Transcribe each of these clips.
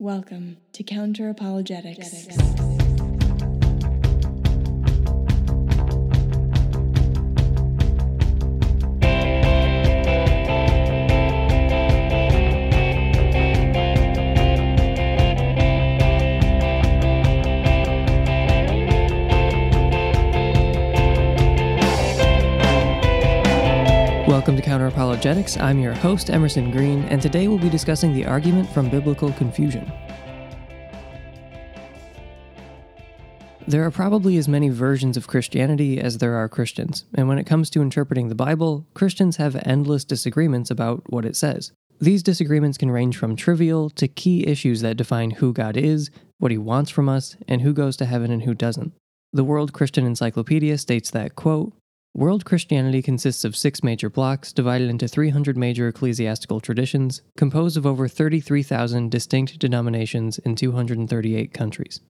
Welcome to Counter Apologetics. Welcome to Counter Apologetics. I'm your host, Emerson Green, and today we'll be discussing the argument from biblical confusion. There are probably as many versions of Christianity as there are Christians, and when it comes to interpreting the Bible, Christians have endless disagreements about what it says. These disagreements can range from trivial to key issues that define who God is, what He wants from us, and who goes to heaven and who doesn't. The World Christian Encyclopedia states that, quote, World Christianity consists of six major blocks divided into 300 major ecclesiastical traditions, composed of over 33,000 distinct denominations in 238 countries.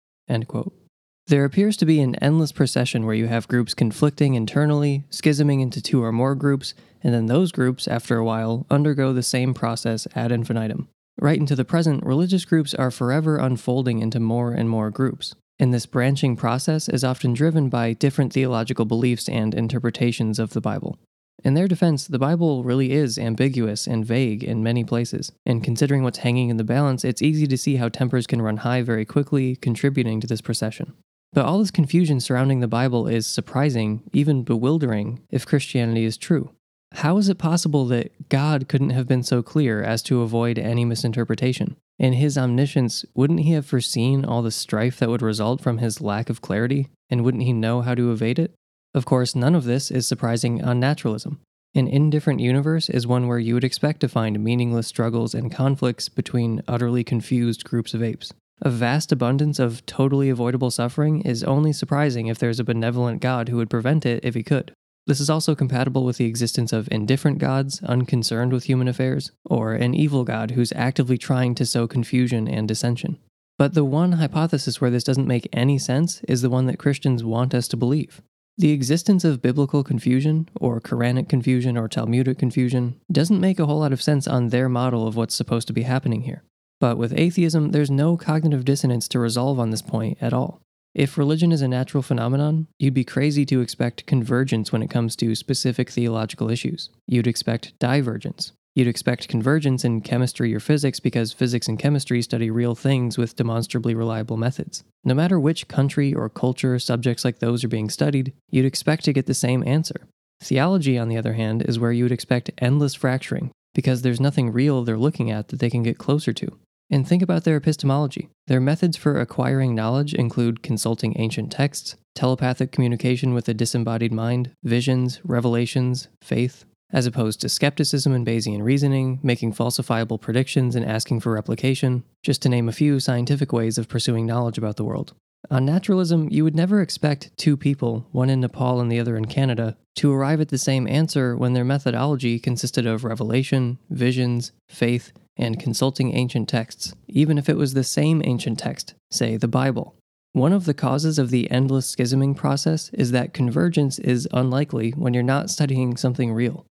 There appears to be an endless procession where you have groups conflicting internally, schisming into two or more groups, and then those groups, after a while, undergo the same process ad infinitum. Right into the present, religious groups are forever unfolding into more and more groups. And this branching process is often driven by different theological beliefs and interpretations of the Bible. In their defense, the Bible really is ambiguous and vague in many places, and considering what's hanging in the balance, it's easy to see how tempers can run high very quickly, contributing to this procession. But all this confusion surrounding the Bible is surprising, even bewildering, if Christianity is true. How is it possible that God couldn't have been so clear as to avoid any misinterpretation? In his omniscience, wouldn't he have foreseen all the strife that would result from his lack of clarity, and wouldn't he know how to evade it? Of course, none of this is surprising on naturalism. An indifferent universe is one where you would expect to find meaningless struggles and conflicts between utterly confused groups of apes. A vast abundance of totally avoidable suffering is only surprising if there's a benevolent God who would prevent it if he could. This is also compatible with the existence of indifferent gods, unconcerned with human affairs, or an evil god who's actively trying to sow confusion and dissension. But the one hypothesis where this doesn't make any sense is the one that Christians want us to believe. The existence of biblical confusion, or Quranic confusion, or Talmudic confusion, doesn't make a whole lot of sense on their model of what's supposed to be happening here. But with atheism, there's no cognitive dissonance to resolve on this point at all. If religion is a natural phenomenon, you'd be crazy to expect convergence when it comes to specific theological issues. You'd expect divergence. You'd expect convergence in chemistry or physics because physics and chemistry study real things with demonstrably reliable methods. No matter which country or culture subjects like those are being studied, you'd expect to get the same answer. Theology, on the other hand, is where you would expect endless fracturing because there's nothing real they're looking at that they can get closer to. And think about their epistemology. Their methods for acquiring knowledge include consulting ancient texts, telepathic communication with a disembodied mind, visions, revelations, faith, as opposed to skepticism and Bayesian reasoning, making falsifiable predictions and asking for replication, just to name a few scientific ways of pursuing knowledge about the world. On naturalism, you would never expect two people, one in Nepal and the other in Canada, to arrive at the same answer when their methodology consisted of revelation, visions, faith, and consulting ancient texts, even if it was the same ancient text, say the Bible. One of the causes of the endless schisming process is that convergence is unlikely when you're not studying something real.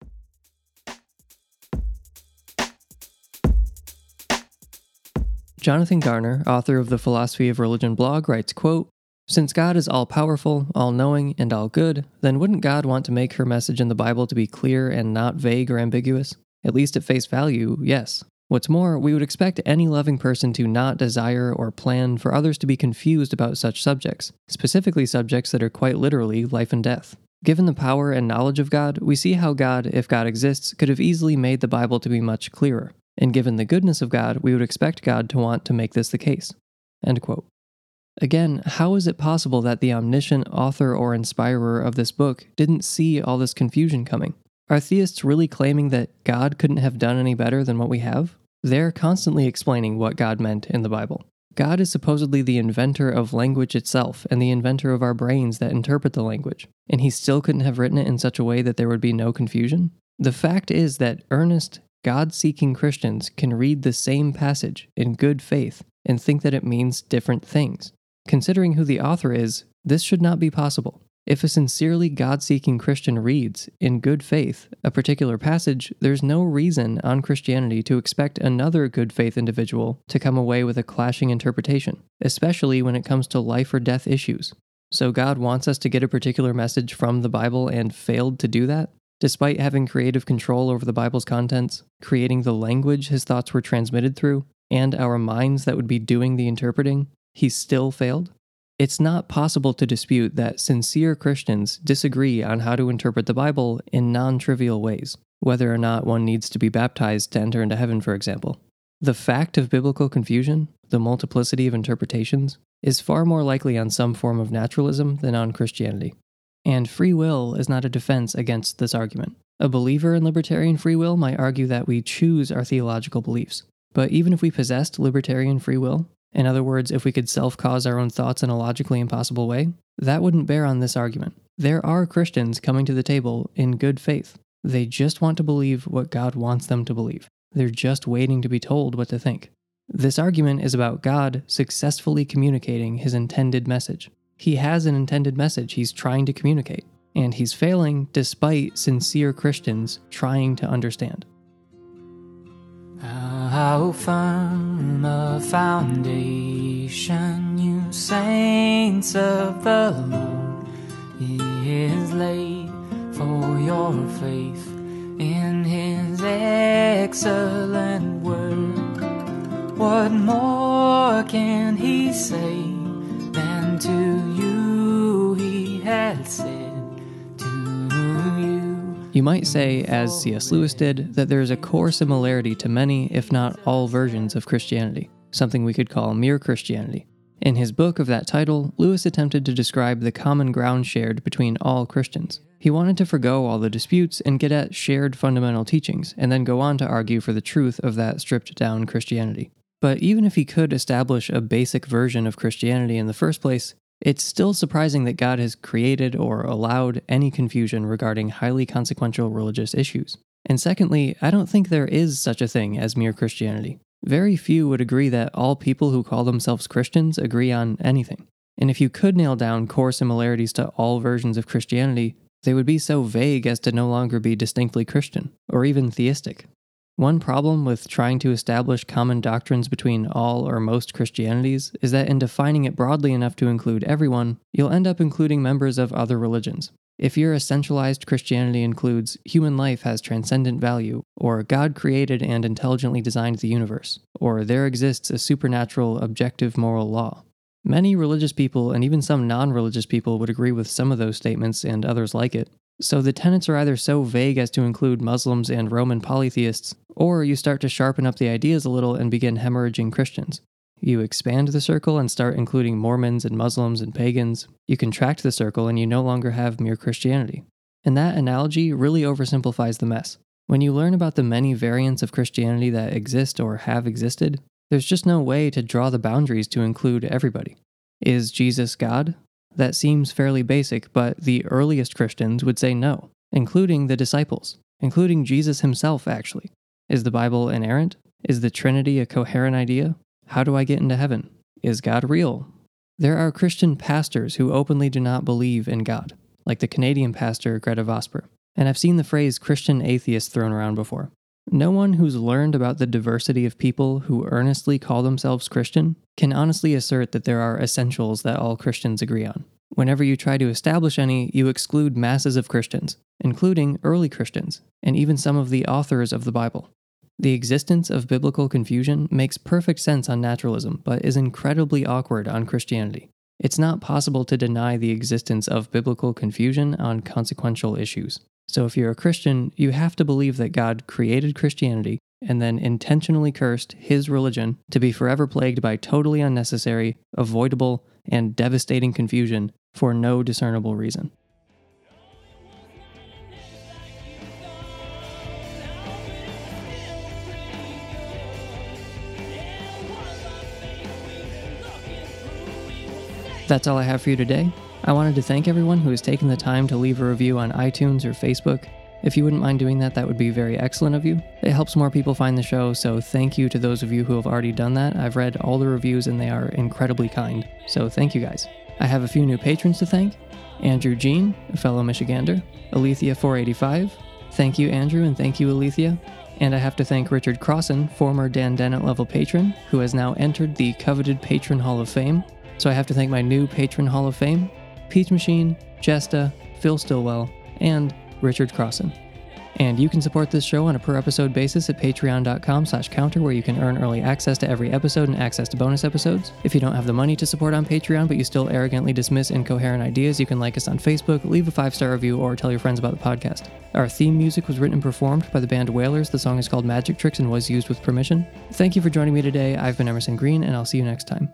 Jonathan Garner, author of the Philosophy of Religion blog, writes, quote, since God is all powerful, all knowing, and all good, then wouldn't God want to make her message in the Bible to be clear and not vague or ambiguous? At least at face value, yes. What's more, we would expect any loving person to not desire or plan for others to be confused about such subjects, specifically subjects that are quite literally life and death. Given the power and knowledge of God, we see how God, if God exists, could have easily made the Bible to be much clearer. And given the goodness of God, we would expect God to want to make this the case. End quote. Again, how is it possible that the omniscient author or inspirer of this book didn't see all this confusion coming? Are theists really claiming that God couldn't have done any better than what we have? They're constantly explaining what God meant in the Bible. God is supposedly the inventor of language itself and the inventor of our brains that interpret the language, and he still couldn't have written it in such a way that there would be no confusion? The fact is that earnest, God seeking Christians can read the same passage in good faith and think that it means different things. Considering who the author is, this should not be possible. If a sincerely God seeking Christian reads, in good faith, a particular passage, there's no reason on Christianity to expect another good faith individual to come away with a clashing interpretation, especially when it comes to life or death issues. So God wants us to get a particular message from the Bible and failed to do that? Despite having creative control over the Bible's contents, creating the language his thoughts were transmitted through, and our minds that would be doing the interpreting, he still failed? It's not possible to dispute that sincere Christians disagree on how to interpret the Bible in non trivial ways, whether or not one needs to be baptized to enter into heaven, for example. The fact of biblical confusion, the multiplicity of interpretations, is far more likely on some form of naturalism than on Christianity. And free will is not a defense against this argument. A believer in libertarian free will might argue that we choose our theological beliefs. But even if we possessed libertarian free will, in other words, if we could self cause our own thoughts in a logically impossible way, that wouldn't bear on this argument. There are Christians coming to the table in good faith. They just want to believe what God wants them to believe. They're just waiting to be told what to think. This argument is about God successfully communicating his intended message. He has an intended message he's trying to communicate, and he's failing despite sincere Christians trying to understand. How firm a foundation, you saints of the Lord, He is laid for your faith in His excellent word. What more can He say You might say, as C.S. Lewis did, that there is a core similarity to many, if not all, versions of Christianity, something we could call mere Christianity. In his book of that title, Lewis attempted to describe the common ground shared between all Christians. He wanted to forego all the disputes and get at shared fundamental teachings, and then go on to argue for the truth of that stripped down Christianity. But even if he could establish a basic version of Christianity in the first place, it's still surprising that God has created or allowed any confusion regarding highly consequential religious issues. And secondly, I don't think there is such a thing as mere Christianity. Very few would agree that all people who call themselves Christians agree on anything. And if you could nail down core similarities to all versions of Christianity, they would be so vague as to no longer be distinctly Christian, or even theistic. One problem with trying to establish common doctrines between all or most Christianities is that in defining it broadly enough to include everyone, you'll end up including members of other religions. If your essentialized Christianity includes human life has transcendent value, or God created and intelligently designed the universe, or there exists a supernatural objective moral law, many religious people and even some non religious people would agree with some of those statements and others like it. So the tenets are either so vague as to include Muslims and Roman polytheists, or you start to sharpen up the ideas a little and begin hemorrhaging Christians. You expand the circle and start including Mormons and Muslims and pagans. You contract the circle and you no longer have mere Christianity. And that analogy really oversimplifies the mess. When you learn about the many variants of Christianity that exist or have existed, there's just no way to draw the boundaries to include everybody. Is Jesus God? That seems fairly basic, but the earliest Christians would say no, including the disciples, including Jesus himself, actually. Is the Bible inerrant? Is the Trinity a coherent idea? How do I get into heaven? Is God real? There are Christian pastors who openly do not believe in God, like the Canadian pastor Gretta Vosper. And I've seen the phrase Christian atheist thrown around before. No one who's learned about the diversity of people who earnestly call themselves Christian can honestly assert that there are essentials that all Christians agree on. Whenever you try to establish any, you exclude masses of Christians, including early Christians, and even some of the authors of the Bible. The existence of biblical confusion makes perfect sense on naturalism, but is incredibly awkward on Christianity. It's not possible to deny the existence of biblical confusion on consequential issues. So, if you're a Christian, you have to believe that God created Christianity and then intentionally cursed his religion to be forever plagued by totally unnecessary, avoidable, and devastating confusion for no discernible reason. That's all I have for you today. I wanted to thank everyone who has taken the time to leave a review on iTunes or Facebook. If you wouldn't mind doing that, that would be very excellent of you. It helps more people find the show, so thank you to those of you who have already done that. I've read all the reviews and they are incredibly kind, so thank you guys. I have a few new patrons to thank. Andrew Jean, a fellow Michigander, Alethea485. Thank you, Andrew, and thank you, Alethea. And I have to thank Richard Crossan, former Dan Dennett level patron, who has now entered the coveted Patron Hall of Fame. So I have to thank my new Patron Hall of Fame, Peach Machine, Jesta, Phil Stillwell, and Richard Crossan. And you can support this show on a per episode basis at patreon.com slash counter where you can earn early access to every episode and access to bonus episodes. If you don't have the money to support on Patreon but you still arrogantly dismiss incoherent ideas, you can like us on Facebook, leave a five-star review, or tell your friends about the podcast. Our theme music was written and performed by the band Whalers. The song is called Magic Tricks and was used with permission. Thank you for joining me today. I've been Emerson Green, and I'll see you next time.